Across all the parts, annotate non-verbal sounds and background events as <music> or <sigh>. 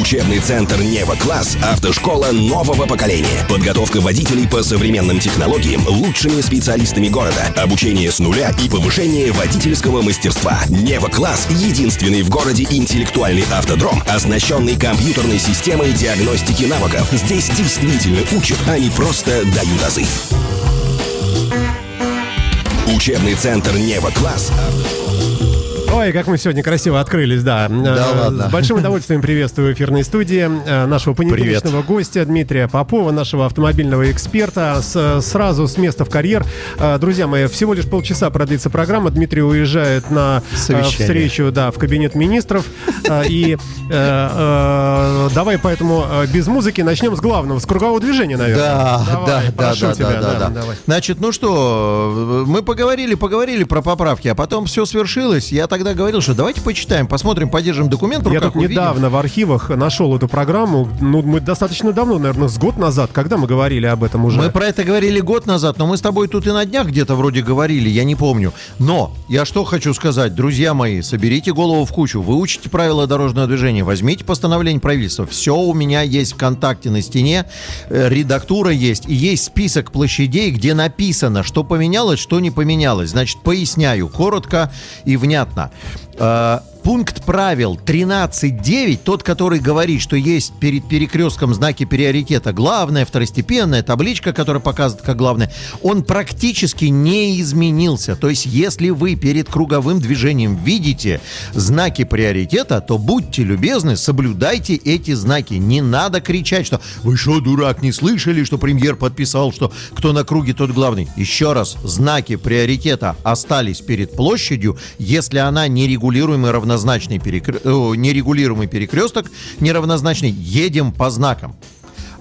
Учебный центр «Нева Класс» – автошкола нового поколения. Подготовка водителей по современным технологиям лучшими специалистами города. Обучение с нуля и повышение водительского мастерства. «Нева Класс» – единственный в городе интеллектуальный автодром, оснащенный компьютерной системой диагностики навыков. Здесь действительно учат, а не просто дают азы. Учебный центр «Нева Класс» Ой, как мы сегодня красиво открылись, да. Да Э, ладно. С большим удовольствием приветствую в эфирной студии э, нашего понедельничного гостя Дмитрия Попова, нашего автомобильного эксперта. С- сразу с места в карьер. Э, Друзья мои, всего лишь полчаса продлится программа. Дмитрий уезжает на Совещание. встречу да, в кабинет министров. И давай поэтому без музыки начнем с главного, с кругового движения, наверное. Да, Давай, да, да, да, да, да, да. давай. Значит, ну что, мы поговорили, поговорили про поправки, а потом все свершилось. Я тогда говорил, что давайте почитаем, посмотрим, подержим документ Я тут увидим. недавно в архивах нашел эту программу. Ну, мы достаточно давно, наверное, с год назад, когда мы говорили об этом уже. Мы про это говорили год назад, но мы с тобой тут и на днях где-то вроде говорили, я не помню. Но я что хочу сказать, друзья мои, соберите голову в кучу, выучите правила дорожного движения, возьмите постановление правительства. Все у меня есть ВКонтакте на стене, э, редактура есть, и есть список площадей, где написано, что поменялось, что не поменялось. Значит, поясняю коротко и внятно. Э, Пункт правил 13.9, тот, который говорит, что есть перед перекрестком знаки приоритета главное, второстепенная, табличка, которая показывает как главное, он практически не изменился. То есть, если вы перед круговым движением видите знаки приоритета, то будьте любезны, соблюдайте эти знаки. Не надо кричать, что «Вы что, дурак, не слышали, что премьер подписал, что кто на круге, тот главный?» Еще раз, знаки приоритета остались перед площадью, если она нерегулируемый равнозначный перекр... э, нерегулируемый перекресток, неравнозначный, едем по знакам.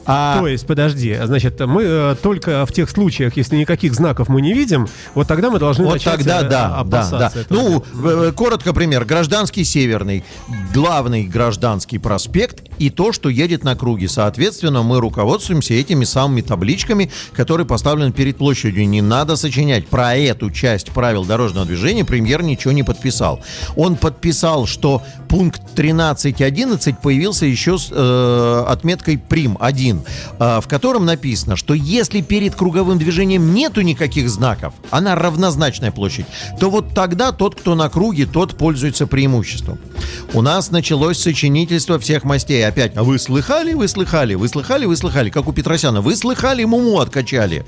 А То есть, подожди, значит, мы э, только в тех случаях, если никаких знаков мы не видим, вот тогда мы должны вот начать тогда э, да, да, опасаться да. этого. Ну, э, коротко пример. Гражданский Северный, главный гражданский проспект и то, что едет на круге. Соответственно, мы руководствуемся этими самыми табличками, которые поставлены перед площадью. Не надо сочинять. Про эту часть правил дорожного движения премьер ничего не подписал. Он подписал, что пункт 13.11 появился еще с э, отметкой прим 1, э, в котором написано, что если перед круговым движением нету никаких знаков, она равнозначная площадь, то вот тогда тот, кто на круге, тот пользуется преимуществом. У нас началось сочинительство всех мастей. Опять, а вы слыхали, вы слыхали, вы слыхали, вы слыхали, как у Петросяна, вы слыхали, муму откачали.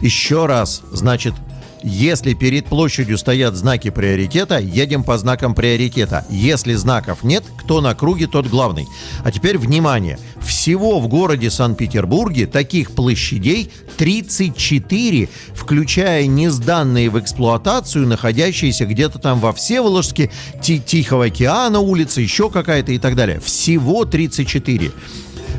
Еще раз, значит, если перед площадью стоят знаки приоритета, едем по знакам приоритета. Если знаков нет, кто на круге, тот главный. А теперь внимание. Всего в городе Санкт-Петербурге таких площадей 34, включая не сданные в эксплуатацию, находящиеся где-то там во Всеволожске, Ти- Тихого океана улица, еще какая-то и так далее. Всего 34.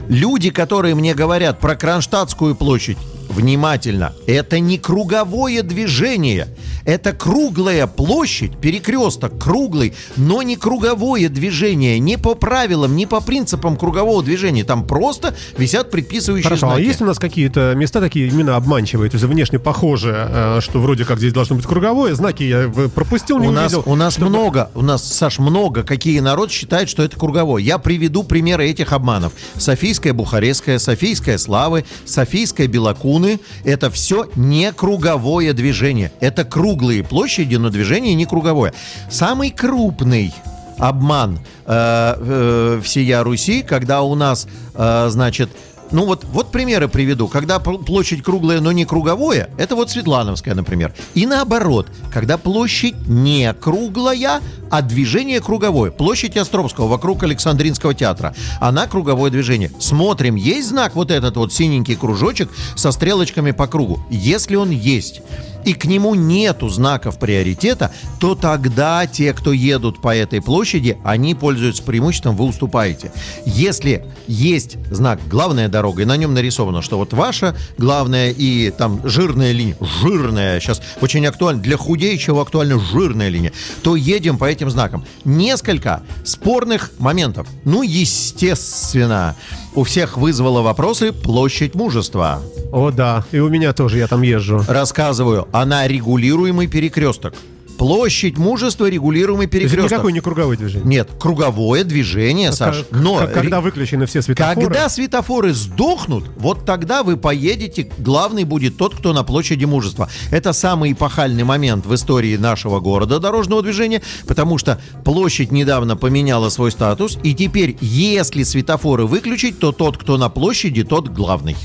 Люди, которые мне говорят про Кронштадтскую площадь, внимательно, это не круговое движение. Это круглая площадь, перекресток круглый, но не круговое движение. Не по правилам, не по принципам кругового движения. Там просто висят предписывающие Хорошо, а знаки. есть у нас какие-то места такие именно обманчивые, то есть внешне похожие, э, что вроде как здесь должно быть круговое, знаки я в- пропустил, не У нас, увидел. у нас чтобы- много, у нас, Саш, много, какие народ считает, что это круговой. Я приведу примеры этих обманов. Софийская Бухарестская, Софийская Славы, Софийская Белокуны. Это все не круговое движение. Это круглые площади, но движение не круговое. Самый крупный обман э, э, всея Руси, когда у нас, э, значит, ну вот, вот примеры приведу. Когда пл- площадь круглая, но не круговое, это вот Светлановская, например. И наоборот, когда площадь не круглая, а движение круговое. Площадь Островского вокруг Александринского театра. Она круговое движение. Смотрим, есть знак вот этот вот синенький кружочек со стрелочками по кругу. Если он есть, и к нему нету знаков приоритета, то тогда те, кто едут по этой площади, они пользуются преимуществом, вы уступаете. Если есть знак «главная дорога», и на нем нарисовано, что вот ваша главная и там жирная линия, жирная, сейчас очень актуально, для худеющего актуальна жирная линия, то едем по этим знакам. Несколько спорных моментов. Ну, естественно, у всех вызвало вопросы площадь мужества. О, да, и у меня тоже, я там езжу. Рассказываю, она регулируемый перекресток. Площадь мужества регулируемый перекресток. То никакое не круговое движение? Нет, круговое движение, а Саш. Но когда выключены все светофоры? Когда светофоры сдохнут, вот тогда вы поедете, главный будет тот, кто на площади мужества. Это самый эпохальный момент в истории нашего города дорожного движения, потому что площадь недавно поменяла свой статус, и теперь, если светофоры выключить, то тот, кто на площади, тот главный.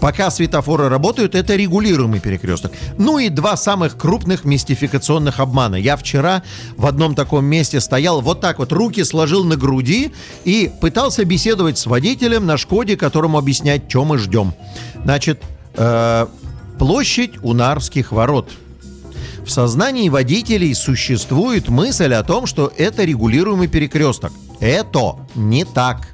Пока светофоры работают, это регулируемый перекресток. Ну и два самых крупных мистификационных обмана. Я вчера в одном таком месте стоял, вот так вот руки сложил на груди и пытался беседовать с водителем на Шкоде, которому объяснять, что мы ждем. Значит, э, площадь Унарских ворот. В сознании водителей существует мысль о том, что это регулируемый перекресток. Это не так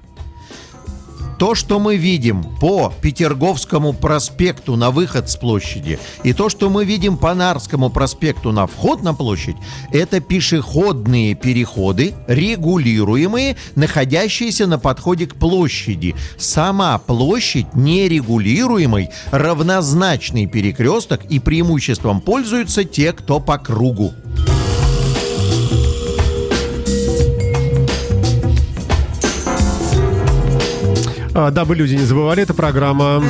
то, что мы видим по Петерговскому проспекту на выход с площади, и то, что мы видим по Нарскому проспекту на вход на площадь, это пешеходные переходы, регулируемые, находящиеся на подходе к площади. Сама площадь нерегулируемый, равнозначный перекресток, и преимуществом пользуются те, кто по кругу. Дабы люди не забывали, это программа...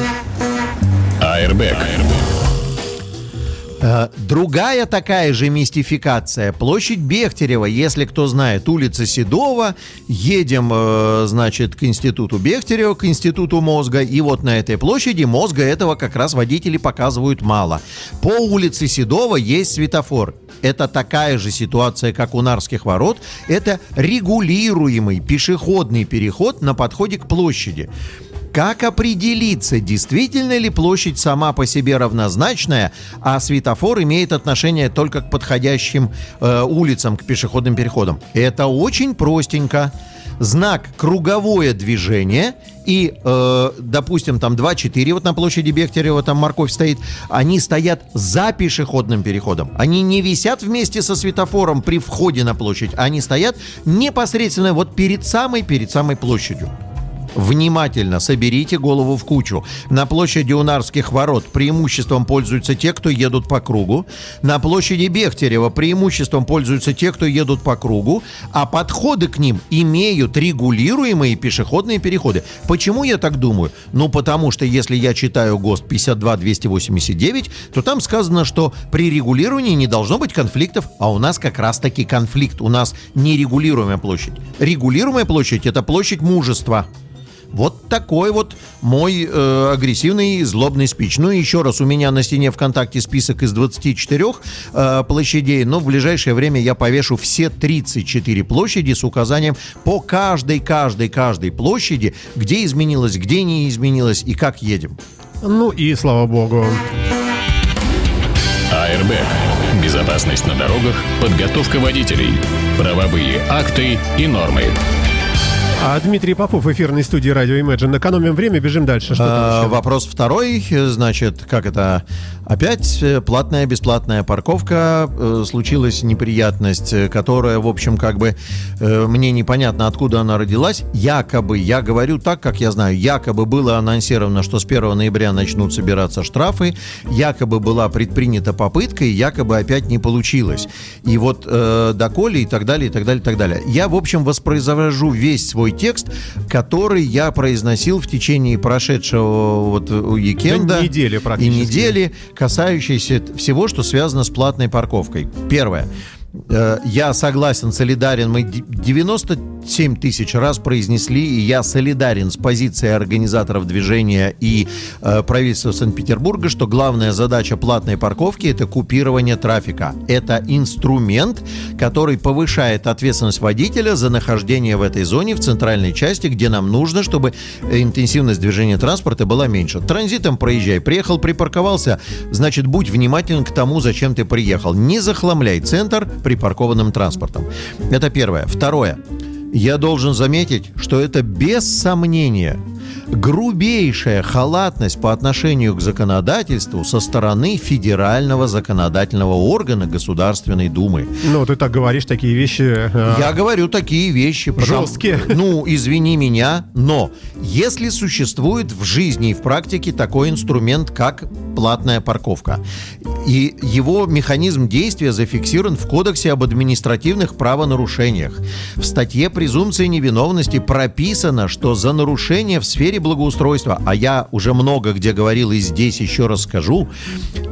Airbag. Э, другая такая же мистификация. Площадь Бехтерева, если кто знает, улица Седова. Едем, э, значит, к институту Бехтерева, к институту мозга. И вот на этой площади мозга этого как раз водители показывают мало. По улице Седова есть светофор. Это такая же ситуация, как у Нарских ворот. Это регулируемый пешеходный переход на подходе к площади. Как определиться, действительно ли площадь сама по себе равнозначная, а светофор имеет отношение только к подходящим э, улицам, к пешеходным переходам? Это очень простенько. Знак круговое движение и, э, допустим, там 2-4 вот на площади Бехтерева, там морковь стоит, они стоят за пешеходным переходом. Они не висят вместе со светофором при входе на площадь, они стоят непосредственно вот перед самой, перед самой площадью. Внимательно соберите голову в кучу. На площади Унарских ворот преимуществом пользуются те, кто едут по кругу. На площади Бехтерева преимуществом пользуются те, кто едут по кругу. А подходы к ним имеют регулируемые пешеходные переходы. Почему я так думаю? Ну, потому что если я читаю ГОСТ 52-289, то там сказано, что при регулировании не должно быть конфликтов, а у нас как раз-таки конфликт. У нас нерегулируемая площадь. Регулируемая площадь – это площадь мужества. Вот такой вот мой э, агрессивный злобный спич. Ну и еще раз, у меня на стене ВКонтакте список из 24 э, площадей, но в ближайшее время я повешу все 34 площади с указанием по каждой, каждой, каждой площади, где изменилось, где не изменилось и как едем. Ну и слава богу. АРБ. Безопасность на дорогах, подготовка водителей, правовые акты и нормы. А Дмитрий Попов эфирной студии радио Imagine. Экономим время, бежим дальше. Что а, вопрос второй. Значит, как это? Опять э, платная, бесплатная парковка. Э, случилась неприятность, э, которая, в общем, как бы мне непонятно, откуда она родилась. Якобы, я говорю так, как я знаю, якобы было анонсировано, что с 1 ноября начнут собираться штрафы. Якобы была предпринята попытка, и якобы опять не получилось. И вот э, доколе и так далее, и так далее, и так далее. Я, в общем, воспроизвожу весь свой свой текст, который я произносил в течение прошедшего вот уикенда. Да, недели практически. И недели, касающейся всего, что связано с платной парковкой. Первое. Э, я согласен, солидарен. Мы 97 тысяч раз произнесли, и я солидарен с позицией организаторов движения и э, правительства Санкт-Петербурга, что главная задача платной парковки – это купирование трафика. Это инструмент, который повышает ответственность водителя за нахождение в этой зоне, в центральной части, где нам нужно, чтобы интенсивность движения транспорта была меньше. Транзитом проезжай. Приехал, припарковался, значит, будь внимателен к тому, зачем ты приехал. Не захламляй центр, припаркованным транспортом. Это первое. Второе. Я должен заметить, что это без сомнения грубейшая халатность по отношению к законодательству со стороны федерального законодательного органа Государственной Думы. Ну, ты так говоришь такие вещи. Э... Я говорю такие вещи. Жесткие. Потому, <laughs> ну, извини меня, но если существует в жизни и в практике такой инструмент, как платная парковка, и его механизм действия зафиксирован в Кодексе об административных правонарушениях. В статье презумпции невиновности прописано, что за нарушение в сфере благоустройства, а я уже много где говорил и здесь еще раз скажу,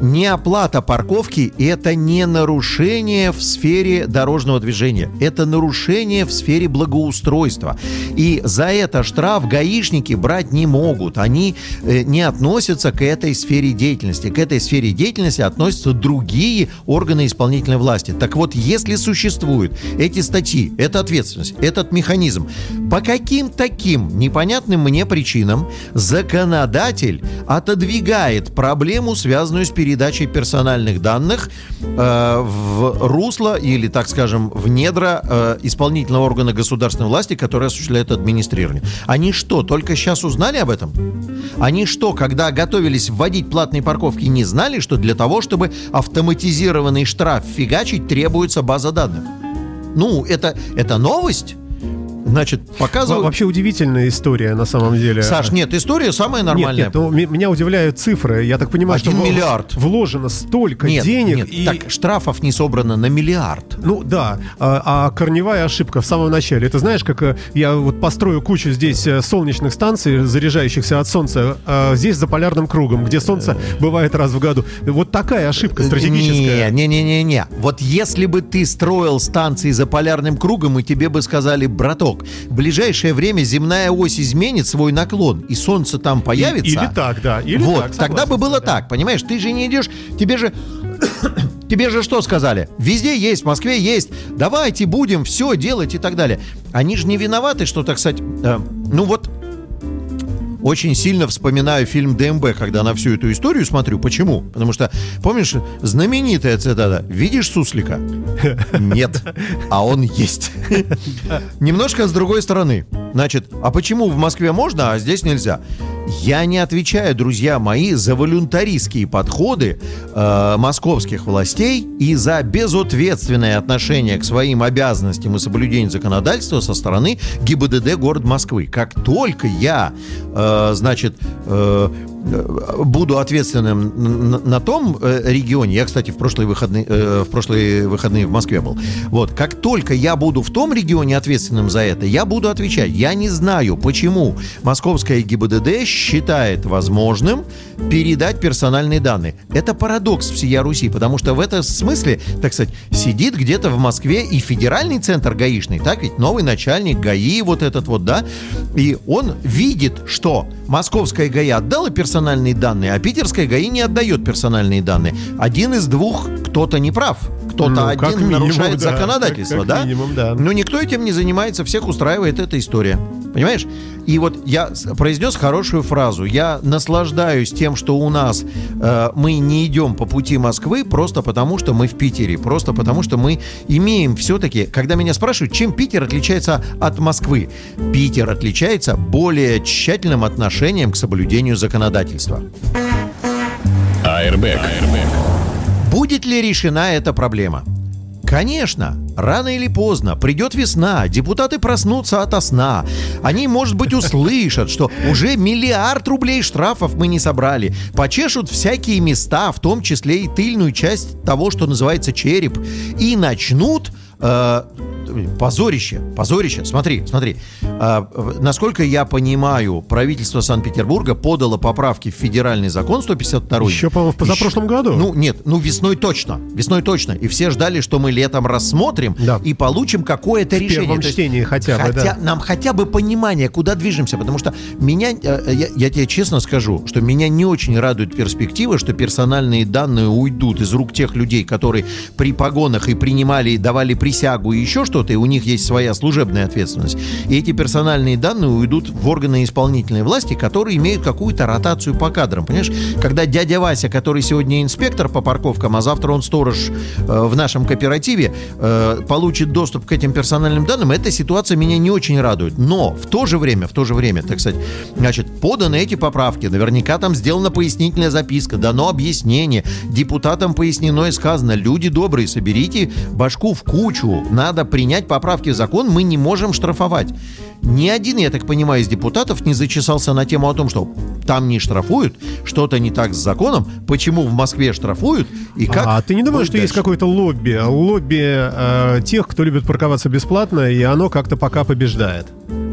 неоплата парковки – это не нарушение в сфере дорожного движения, это нарушение в сфере благоустройства. И за это штраф гаишники брать не могут, они э, не относятся к этой сфере деятельности. К этой сфере деятельности относятся другие органы исполнительной власти. Так вот, если существуют эти статьи, эта ответственность, этот механизм, по каким таким непонятным мне причинам законодатель отодвигает проблему, связанную с передачей персональных данных э, в русло или, так скажем, в недра э, исполнительного органа государственной власти, который осуществляет администрирование. Они что, только сейчас узнали об этом? Они что, когда готовились вводить платные парковки, не знали, что для того, чтобы автоматизированный штраф фигачить, требуется база данных? Ну, это, это новость? Значит, показывают... Вообще удивительная история на самом деле. Саш, нет, история самая нормальная. Нет, нет, ну, меня удивляют цифры. Я так понимаю, Один что миллиард. вложено столько нет, денег. Нет, и... так штрафов не собрано на миллиард. Ну да, а, а корневая ошибка в самом начале. Это знаешь, как э, я вот построю кучу здесь э, солнечных станций, заряжающихся от солнца, а здесь за полярным кругом, где солнце бывает раз в году. Вот такая ошибка стратегическая. Не-не-не-не. Вот если бы ты строил станции за полярным кругом, и тебе бы сказали, браток, в ближайшее время земная ось изменит свой наклон, и солнце там появится. И, или так, да. Или вот, так, тогда бы было да. так, понимаешь? Ты же не идешь, тебе же <coughs> Тебе же что сказали? Везде есть, в Москве есть. Давайте будем все делать и так далее. Они же не виноваты, что, так сказать, э, ну вот очень сильно вспоминаю фильм ДМБ, когда на всю эту историю смотрю. Почему? Потому что, помнишь, знаменитая цитата «Видишь суслика?» <laughs> Нет, а он есть. <laughs> Немножко с другой стороны. Значит, а почему в Москве можно, а здесь нельзя? Я не отвечаю, друзья мои, за волюнтаристские подходы э, московских властей и за безответственное отношение к своим обязанностям и соблюдению законодательства со стороны ГИБДД город Москвы. Как только я, э, значит, э, буду ответственным на, на том э, регионе, я, кстати, в прошлые выходные, э, в прошлые выходные в Москве был, вот, как только я буду в том регионе ответственным за это, я буду отвечать. Я не знаю, почему московская ГИБДД считает возможным передать персональные данные. Это парадокс всея Руси, потому что в этом смысле, так сказать, сидит где-то в Москве и федеральный центр гаишный, так ведь новый начальник ГАИ вот этот вот, да, и он видит, что московская ГАИ отдала персональные данные, а питерская ГАИ не отдает персональные данные. Один из двух кто-то не прав кто-то ну, один минимум, нарушает да, законодательство, как, как да? Минимум, да. Но никто этим не занимается, всех устраивает эта история. Понимаешь? И вот я произнес хорошую фразу. Я наслаждаюсь тем, что у нас э, мы не идем по пути Москвы просто потому, что мы в Питере, просто потому, что мы имеем все-таки, когда меня спрашивают, чем Питер отличается от Москвы, Питер отличается более тщательным отношением к соблюдению законодательства. Airbag. Airbag. Будет ли решена эта проблема? Конечно, рано или поздно придет весна, депутаты проснутся ото сна. Они, может быть, услышат, что уже миллиард рублей штрафов мы не собрали, почешут всякие места, в том числе и тыльную часть того, что называется череп, и начнут э, позорище, позорище. Смотри, смотри. А, насколько я понимаю, правительство Санкт-Петербурга подало поправки в федеральный закон 152. Еще, по-моему, в позапрошлом Еще, году. Ну, нет, ну весной точно. Весной точно. И все ждали, что мы летом рассмотрим да. и получим какое-то в решение. В первом чтении хотя бы, хотя, да. Нам хотя бы понимание, куда движемся. Потому что меня, э, я, я тебе честно скажу, что меня не очень радует перспектива, что персональные данные уйдут из рук тех людей, которые при погонах и принимали, давали присягу и еще что что-то, и у них есть своя служебная ответственность. И эти персональные данные уйдут в органы исполнительной власти, которые имеют какую-то ротацию по кадрам. Понимаешь, когда дядя Вася, который сегодня инспектор по парковкам, а завтра он сторож э, в нашем кооперативе, э, получит доступ к этим персональным данным, эта ситуация меня не очень радует. Но в то же время, в то же время, так сказать, значит, поданы эти поправки, наверняка там сделана пояснительная записка, дано объяснение, депутатам пояснено и сказано, люди добрые, соберите башку в кучу, надо принять поправки в закон, мы не можем штрафовать. Ни один, я так понимаю, из депутатов не зачесался на тему о том, что там не штрафуют, что-то не так с законом, почему в Москве штрафуют и как... А ты не думаешь, что дальше? есть какое-то лобби? Лобби э, тех, кто любит парковаться бесплатно, и оно как-то пока побеждает?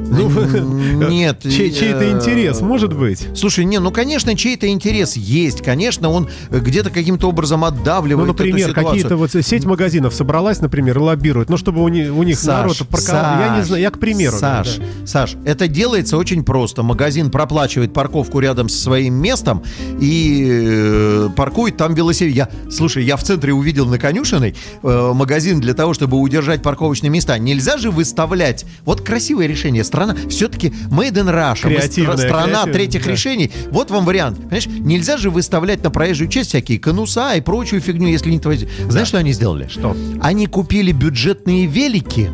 Ну, <laughs> нет. Чей, чей-то э, интерес, может быть? Слушай, не, ну, конечно, чей-то интерес есть. Конечно, он где-то каким-то образом отдавливает Ну, например, какие-то вот сеть магазинов собралась, например, лоббирует. Ну, чтобы у них, у них Саш, народ парковал. Я не знаю, я к примеру. Саш, да. Саш, это делается очень просто. Магазин проплачивает парковку рядом со своим местом и э, паркует там велосипед. Я, слушай, я в центре увидел на конюшиной э, магазин для того, чтобы удержать парковочные места. Нельзя же выставлять. Вот красивое решение страна, все-таки made in Russia. Мы страна третьих да. решений. Вот вам вариант. Понимаешь, нельзя же выставлять на проезжую часть всякие конуса и прочую фигню, если не твои. Знаешь, да. что они сделали? Что? Они купили бюджетные велики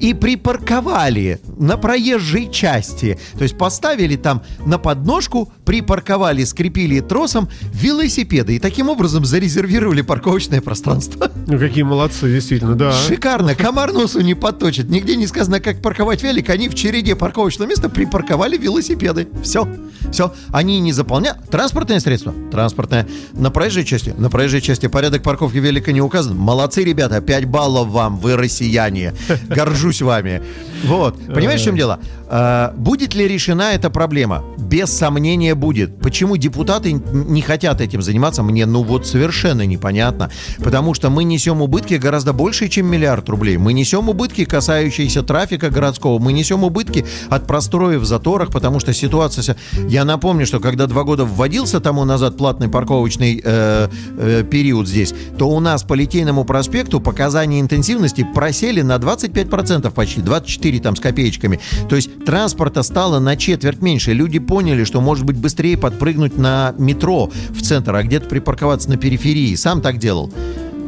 и припарковали на проезжей части. То есть поставили там на подножку, припарковали, скрепили тросом велосипеды. И таким образом зарезервировали парковочное пространство. Ну, какие молодцы, действительно, да. Шикарно. Комар носу не подточит. Нигде не сказано, как парковать велик. Они в череде парковочного места припарковали велосипеды. Все. Все. Они не заполняют. Транспортное средство? Транспортное. На проезжей части? На проезжей части порядок парковки велика не указан. Молодцы, ребята. 5 баллов вам. Вы россияне. Горжусь вами. Вот. Понимаешь, в чем дело? А, будет ли решена эта проблема? Без сомнения будет. Почему депутаты не хотят этим заниматься, мне ну вот совершенно непонятно. Потому что мы несем убытки гораздо больше, чем миллиард рублей. Мы несем убытки, касающиеся трафика городского. Мы несем убытки от простроев в заторах, потому что ситуация... Я напомню, что когда два года вводился тому назад платный парковочный э, э, период здесь, то у нас по Литейному проспекту показания интенсивности просели на 25% почти, 24 там с копеечками. То есть транспорта стало на четверть меньше. Люди поняли, что может быть быстрее подпрыгнуть на метро в центр, а где-то припарковаться на периферии. Сам так делал.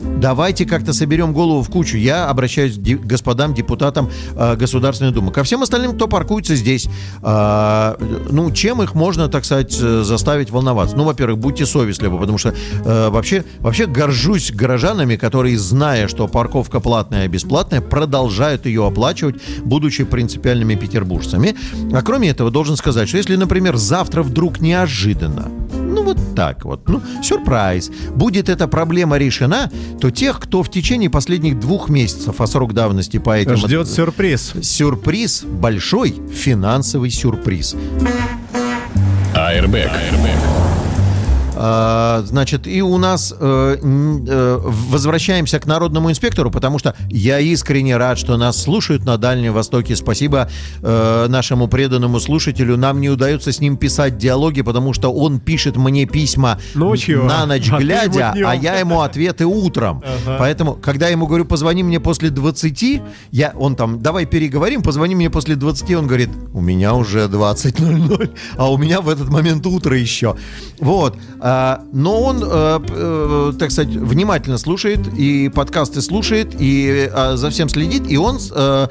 Давайте как-то соберем голову в кучу. Я обращаюсь к господам депутатам э, Государственной Думы. Ко всем остальным, кто паркуется здесь, э, ну, чем их можно, так сказать, э, заставить волноваться? Ну, во-первых, будьте совестливы, потому что э, вообще, вообще горжусь горожанами, которые, зная, что парковка платная и бесплатная, продолжают ее оплачивать, будучи принципиальными петербуржцами. А кроме этого, должен сказать, что если, например, завтра вдруг неожиданно ну вот так вот, ну, сюрприз. Будет эта проблема решена, то тех, кто в течение последних двух месяцев, а срок давности по этим... Ждет сюрприз. Сюрприз, большой финансовый сюрприз. Airbag. Airbag. А, значит, и у нас э, э, возвращаемся к народному инспектору, потому что я искренне рад, что нас слушают на Дальнем Востоке. Спасибо э, нашему преданному слушателю. Нам не удается с ним писать диалоги, потому что он пишет мне письма Ночью, на ночь а глядя, а я ему ответы утром. <laughs> Ага. Поэтому, когда я ему говорю, позвони мне после 20, я, он там, давай переговорим, позвони мне после 20, он говорит, у меня уже 20.00, а у меня в этот момент утро еще. Вот. А, но он, э, э, так сказать, внимательно слушает и подкасты слушает и а, за всем следит, и он э,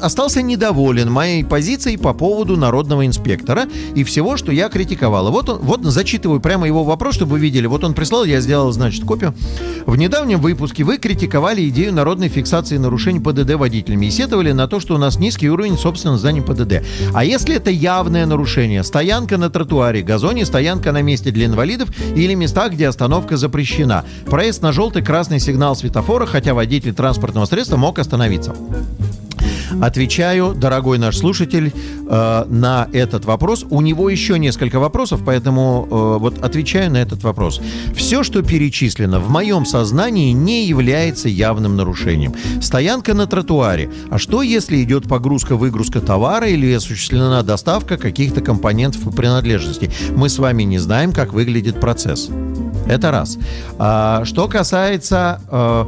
остался недоволен моей позицией по поводу народного инспектора и всего, что я критиковал. Вот он, вот зачитываю прямо его вопрос, чтобы вы видели. Вот он прислал, я сделал, значит, копию. В недавнем выпуске вы критиковали идею народной фиксации нарушений ПДД водителями и сетовали на то, что у нас низкий уровень собственного здания ПДД. А если это явное нарушение? Стоянка на тротуаре, газоне, стоянка на месте для инвалидов или местах, где остановка запрещена. Проезд на желтый-красный сигнал светофора, хотя водитель транспортного средства мог остановиться. Отвечаю, дорогой наш слушатель, э, на этот вопрос. У него еще несколько вопросов, поэтому э, вот отвечаю на этот вопрос. Все, что перечислено в моем сознании, не является явным нарушением. Стоянка на тротуаре. А что, если идет погрузка-выгрузка товара или осуществлена доставка каких-то компонентов и принадлежностей? Мы с вами не знаем, как выглядит процесс. Это раз. А, что касается... Э,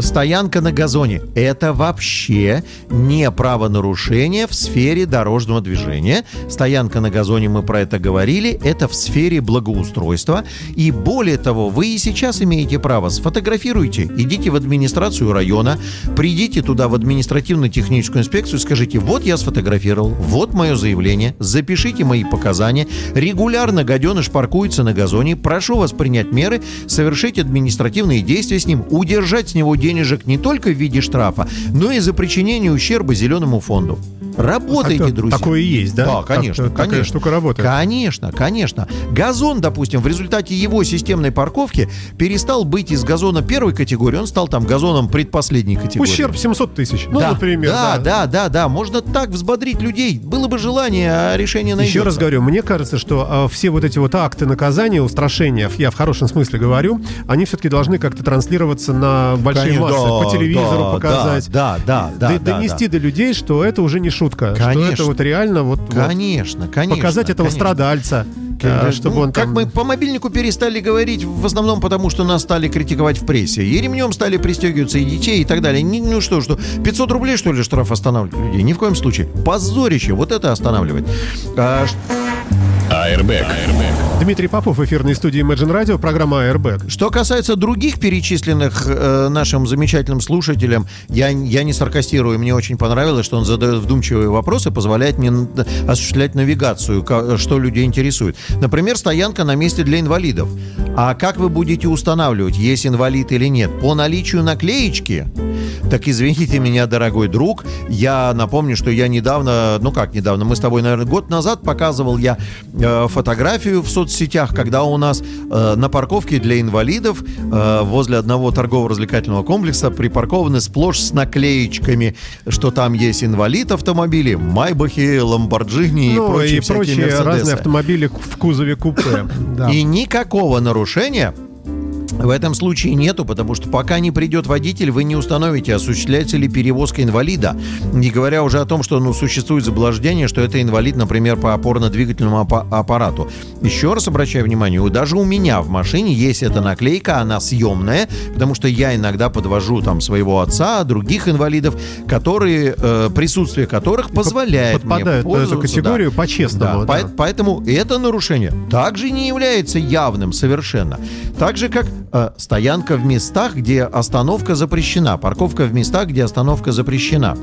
стоянка на газоне – это вообще не правонарушение в сфере дорожного движения. Стоянка на газоне, мы про это говорили, это в сфере благоустройства. И более того, вы и сейчас имеете право, сфотографируйте, идите в администрацию района, придите туда в административно-техническую инспекцию, скажите, вот я сфотографировал, вот мое заявление, запишите мои показания, регулярно гаденыш паркуется на газоне, прошу вас принять меры, совершить административные действия с ним, удержать с него денежек не только в виде штрафа, но и за причинение ущерба зеленому фонду. Работайте, так, друзья. Такое есть, да? Да, конечно, так, конечно. Такая штука работает. Конечно, конечно. Газон, допустим, в результате его системной парковки перестал быть из газона первой категории, он стал там газоном предпоследней категории. Ущерб 700 тысяч, ну, да, например. Да, да, да, да, да. Можно так взбодрить людей. Было бы желание, а решение найдется. Еще раз говорю, мне кажется, что а, все вот эти вот акты наказания, устрашения, я в хорошем смысле говорю, они все-таки должны как-то транслироваться на большие Конечно, массы, да, по телевизору да, показать. Да, да, да. Д- да, донести да. до людей, что это уже не шутка. Конечно. Что это вот реально вот, вот Конечно, конечно. показать этого конечно. страдальца, а, чтобы Ну, он Как там... мы по мобильнику перестали говорить, в основном потому, что нас стали критиковать в прессе. И ремнем стали пристегиваться и детей, и так далее. Не- Ну что, что, 500 рублей, что ли, штраф останавливает людей? Ни в коем случае. Позорище, вот это останавливает. А, ш- Airbag. Дмитрий Попов, эфирной студии Imagine Radio, программа Airbag. Что касается других перечисленных э, нашим замечательным слушателям, я, я не саркастирую, мне очень понравилось, что он задает вдумчивые вопросы, позволяет мне осуществлять навигацию, ка- что людей интересует. Например, стоянка на месте для инвалидов. А как вы будете устанавливать, есть инвалид или нет? По наличию наклеечки? Так извините меня, дорогой друг, я напомню, что я недавно, ну как недавно, мы с тобой, наверное, год назад показывал я э, фотографию в соцсетях, когда у нас э, на парковке для инвалидов э, возле одного торгово-развлекательного комплекса припаркованы сплошь с наклеечками, что там есть инвалид автомобили, Майбахи, Ламборджини и Ну прочие и прочие разные автомобили в кузове купе. Да. И никакого нарушения в этом случае нету, потому что пока не придет водитель, вы не установите, осуществляется ли перевозка инвалида. Не говоря уже о том, что ну, существует заблуждение, что это инвалид, например, по опорно-двигательному аппа- аппарату. Еще раз обращаю внимание, даже у меня в машине есть эта наклейка, она съемная, потому что я иногда подвожу там своего отца, других инвалидов, которые, э, присутствие которых позволяет мне Подпадают на эту пользоваться, категорию да. по-честному. Да, да. по- Поэтому это нарушение также не является явным совершенно. Так же, как э, стоянка в местах, где остановка запрещена, парковка в местах, где остановка запрещена.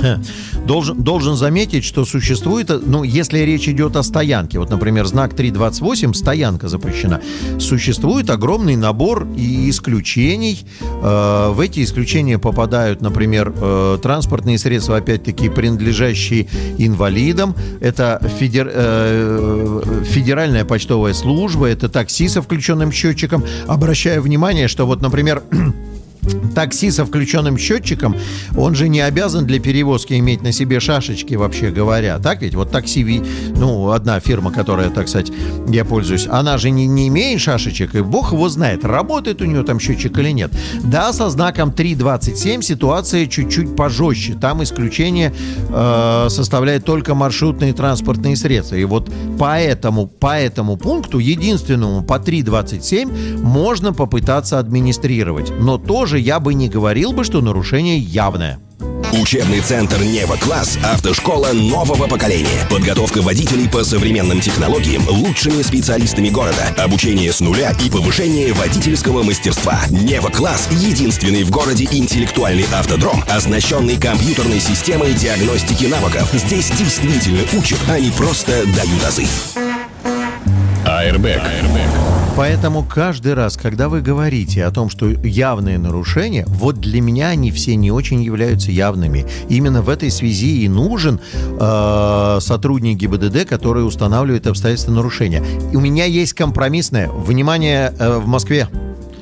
Хе. Должен, должен заметить, что существует, э, ну, если речь идет о стоянке, вот, например, знак 328, стоянка запрещена, существует огромный набор и исключений. Э, в эти исключения попадают, например, э, транспортные средства, опять-таки, принадлежащие инвалидам. Это федер- э, федеральная почтовая служба, это такси со включенным счетчиком. Обращаю внимание, что вот, например, <clears throat> такси со включенным счетчиком, он же не обязан для перевозки иметь на себе шашечки, вообще говоря. Так ведь? Вот такси, ну, одна фирма, которая, так сказать, я пользуюсь, она же не, не имеет шашечек, и бог его знает, работает у нее там счетчик или нет. Да, со знаком 3.27 ситуация чуть-чуть пожестче. Там исключение э, составляет только маршрутные транспортные средства. И вот по этому, по этому пункту, единственному по 3.27, можно попытаться администрировать. Но тоже я бы не говорил бы, что нарушение явное. Учебный центр Нева Класс – автошкола нового поколения. Подготовка водителей по современным технологиям лучшими специалистами города. Обучение с нуля и повышение водительского мастерства. Нева Класс – единственный в городе интеллектуальный автодром, оснащенный компьютерной системой диагностики навыков. Здесь действительно учат, а не просто дают азы. Airbag. Поэтому каждый раз, когда вы говорите о том, что явные нарушения, вот для меня они все не очень являются явными. Именно в этой связи и нужен э, сотрудник ГИБДД, который устанавливает обстоятельства нарушения. И у меня есть компромиссное. Внимание э, в Москве.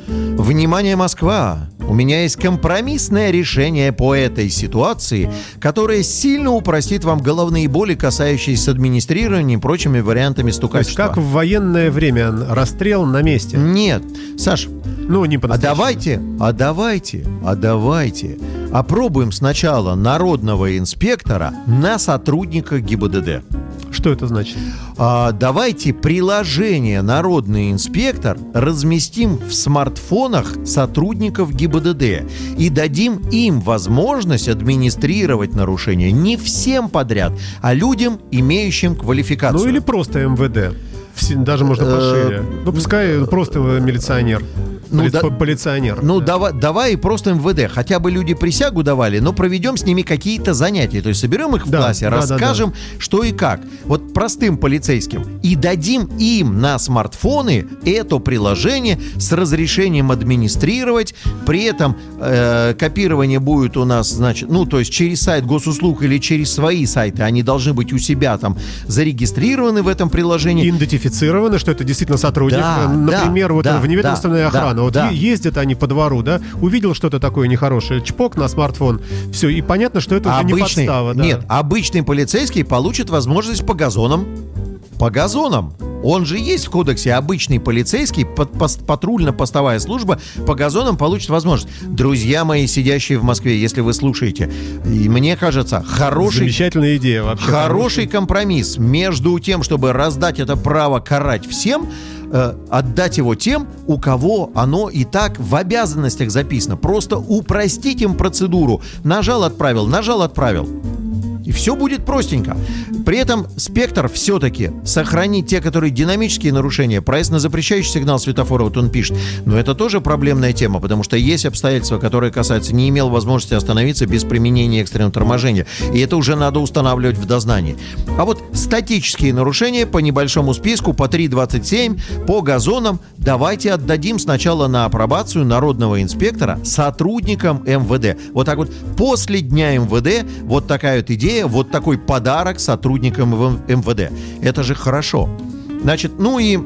Внимание, Москва! У меня есть компромиссное решение по этой ситуации, которое сильно упростит вам головные боли, касающиеся администрирования и прочими вариантами То есть стукачества. как в военное время расстрел на месте. Нет. Саш, Ну, не а давайте, а давайте, а давайте опробуем сначала народного инспектора на сотрудника ГИБДД. Что это значит? А, давайте приложение «Народный инспектор» разместим в смартфонах сотрудников ГИБДД и дадим им возможность администрировать нарушения не всем подряд, а людям, имеющим квалификацию. Ну или просто МВД. Даже можно э, пошире. Ну, пускай просто милиционер ну, да, полиционер. Ну, да. давай, давай просто МВД. Хотя бы люди присягу давали, но проведем с ними какие-то занятия. То есть соберем их в да, классе, да, расскажем, да, да. что и как. Вот простым полицейским. И дадим им на смартфоны это приложение с разрешением администрировать. При этом э, копирование будет у нас, значит, ну, то есть через сайт госуслуг или через свои сайты. Они должны быть у себя там зарегистрированы в этом приложении. Идентифицированы, что это действительно сотрудник. Да, Например, да, вот да, вневедомственная да, охрана. Да, вот да. ездят они по двору, да, увидел что-то такое нехорошее, чпок на смартфон, все, и понятно, что это обычный, уже не подстава. Да. Нет, обычный полицейский получит возможность по газонам по газонам. Он же есть в кодексе. Обычный полицейский, патрульно-постовая служба по газонам получит возможность. Друзья мои, сидящие в Москве, если вы слушаете, и мне кажется, хороший... Замечательная идея вообще. Хороший, хороший компромисс между тем, чтобы раздать это право карать всем, э, отдать его тем, у кого оно и так в обязанностях записано. Просто упростить им процедуру. Нажал, отправил, нажал, отправил. И все будет простенько. При этом спектр все-таки сохранить те, которые динамические нарушения. Проезд на запрещающий сигнал светофора, вот он пишет. Но это тоже проблемная тема, потому что есть обстоятельства, которые касаются не имел возможности остановиться без применения экстренного торможения. И это уже надо устанавливать в дознании. А вот статические нарушения по небольшому списку, по 3.27, по газонам, давайте отдадим сначала на апробацию народного инспектора сотрудникам МВД. Вот так вот после дня МВД вот такая вот идея идея, вот такой подарок сотрудникам МВД. Это же хорошо. Значит, ну и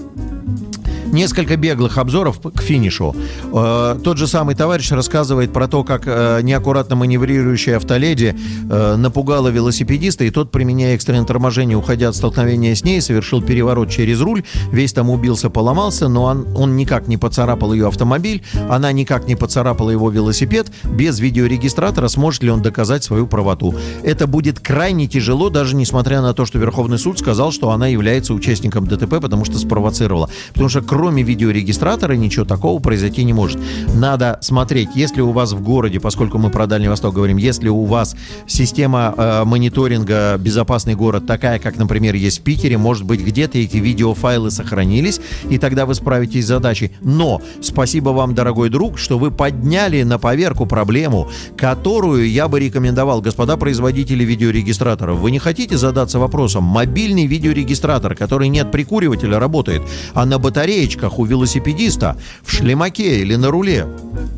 несколько беглых обзоров к финишу. Э, тот же самый товарищ рассказывает про то, как э, неаккуратно маневрирующая автоледи э, напугала велосипедиста, и тот, применяя экстренное торможение, уходя от столкновения с ней, совершил переворот через руль, весь там убился, поломался, но он, он никак не поцарапал ее автомобиль, она никак не поцарапала его велосипед. Без видеорегистратора сможет ли он доказать свою правоту? Это будет крайне тяжело, даже несмотря на то, что Верховный суд сказал, что она является участником ДТП, потому что спровоцировала. Потому что кроме видеорегистратора ничего такого произойти не может. Надо смотреть, если у вас в городе, поскольку мы про Дальний Восток говорим, если у вас система э, мониторинга «Безопасный город» такая, как, например, есть в Питере, может быть, где-то эти видеофайлы сохранились, и тогда вы справитесь с задачей. Но спасибо вам, дорогой друг, что вы подняли на поверку проблему, которую я бы рекомендовал, господа производители видеорегистраторов. Вы не хотите задаться вопросом, мобильный видеорегистратор, который не от прикуривателя работает, а на батарее колечках у велосипедиста, в шлемаке или на руле.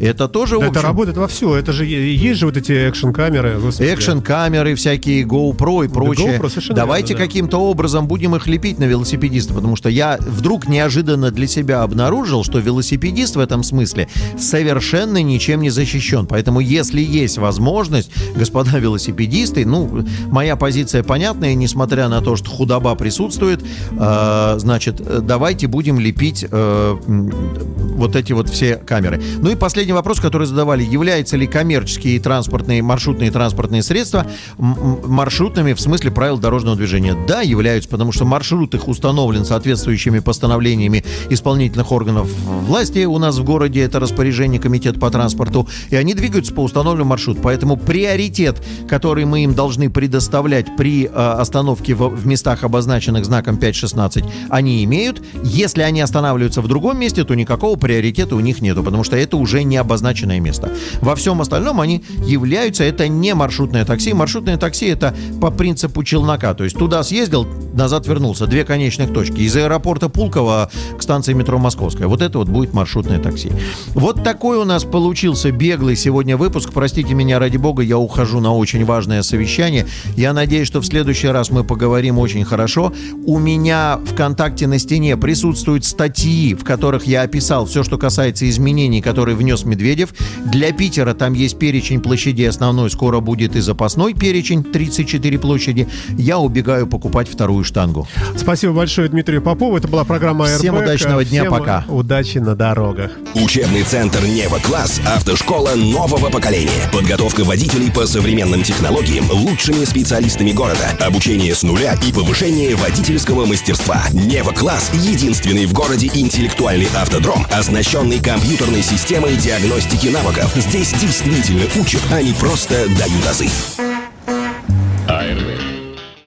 Это тоже, да общем... Это работает во все. Это же есть же вот эти экшн-камеры. Экшн-камеры, всякие GoPro и прочее. Да, GoPro Давайте верно, да. каким-то образом будем их лепить на велосипедиста, потому что я вдруг неожиданно для себя обнаружил, что велосипедист в этом смысле совершенно ничем не защищен. Поэтому, если есть возможность, господа велосипедисты, ну, моя позиция понятная, несмотря на то, что худоба присутствует, э, значит, давайте будем лепить установить э, вот эти вот все камеры. Ну и последний вопрос, который задавали. Являются ли коммерческие транспортные, маршрутные транспортные средства маршрутными в смысле правил дорожного движения? Да, являются, потому что маршрут их установлен соответствующими постановлениями исполнительных органов власти у нас в городе. Это распоряжение Комитета по транспорту. И они двигаются по установленному маршруту. Поэтому приоритет, который мы им должны предоставлять при э, остановке в, в местах, обозначенных знаком 5.16, они имеют. Если они останавливаются останавливаются в другом месте, то никакого приоритета у них нету, потому что это уже не обозначенное место. Во всем остальном они являются, это не маршрутное такси. Маршрутное такси это по принципу челнока, то есть туда съездил, назад вернулся, две конечных точки. Из аэропорта Пулково к станции метро Московская. Вот это вот будет маршрутное такси. Вот такой у нас получился беглый сегодня выпуск. Простите меня, ради бога, я ухожу на очень важное совещание. Я надеюсь, что в следующий раз мы поговорим очень хорошо. У меня ВКонтакте на стене присутствует статья статьи, в которых я описал все, что касается изменений, которые внес Медведев. Для Питера там есть перечень площадей основной, скоро будет и запасной перечень, 34 площади. Я убегаю покупать вторую штангу. Спасибо большое Дмитрию Попову. Это была программа АРБ. Всем удачного дня, Всем пока. Удачи на дорогах. Учебный центр Нева Класс. Автошкола нового поколения. Подготовка водителей по современным технологиям лучшими специалистами города. Обучение с нуля и повышение водительского мастерства. Нева Класс – единственный в городе городе интеллектуальный автодром, оснащенный компьютерной системой диагностики навыков. Здесь действительно учат, а не просто дают азы. Airwaves.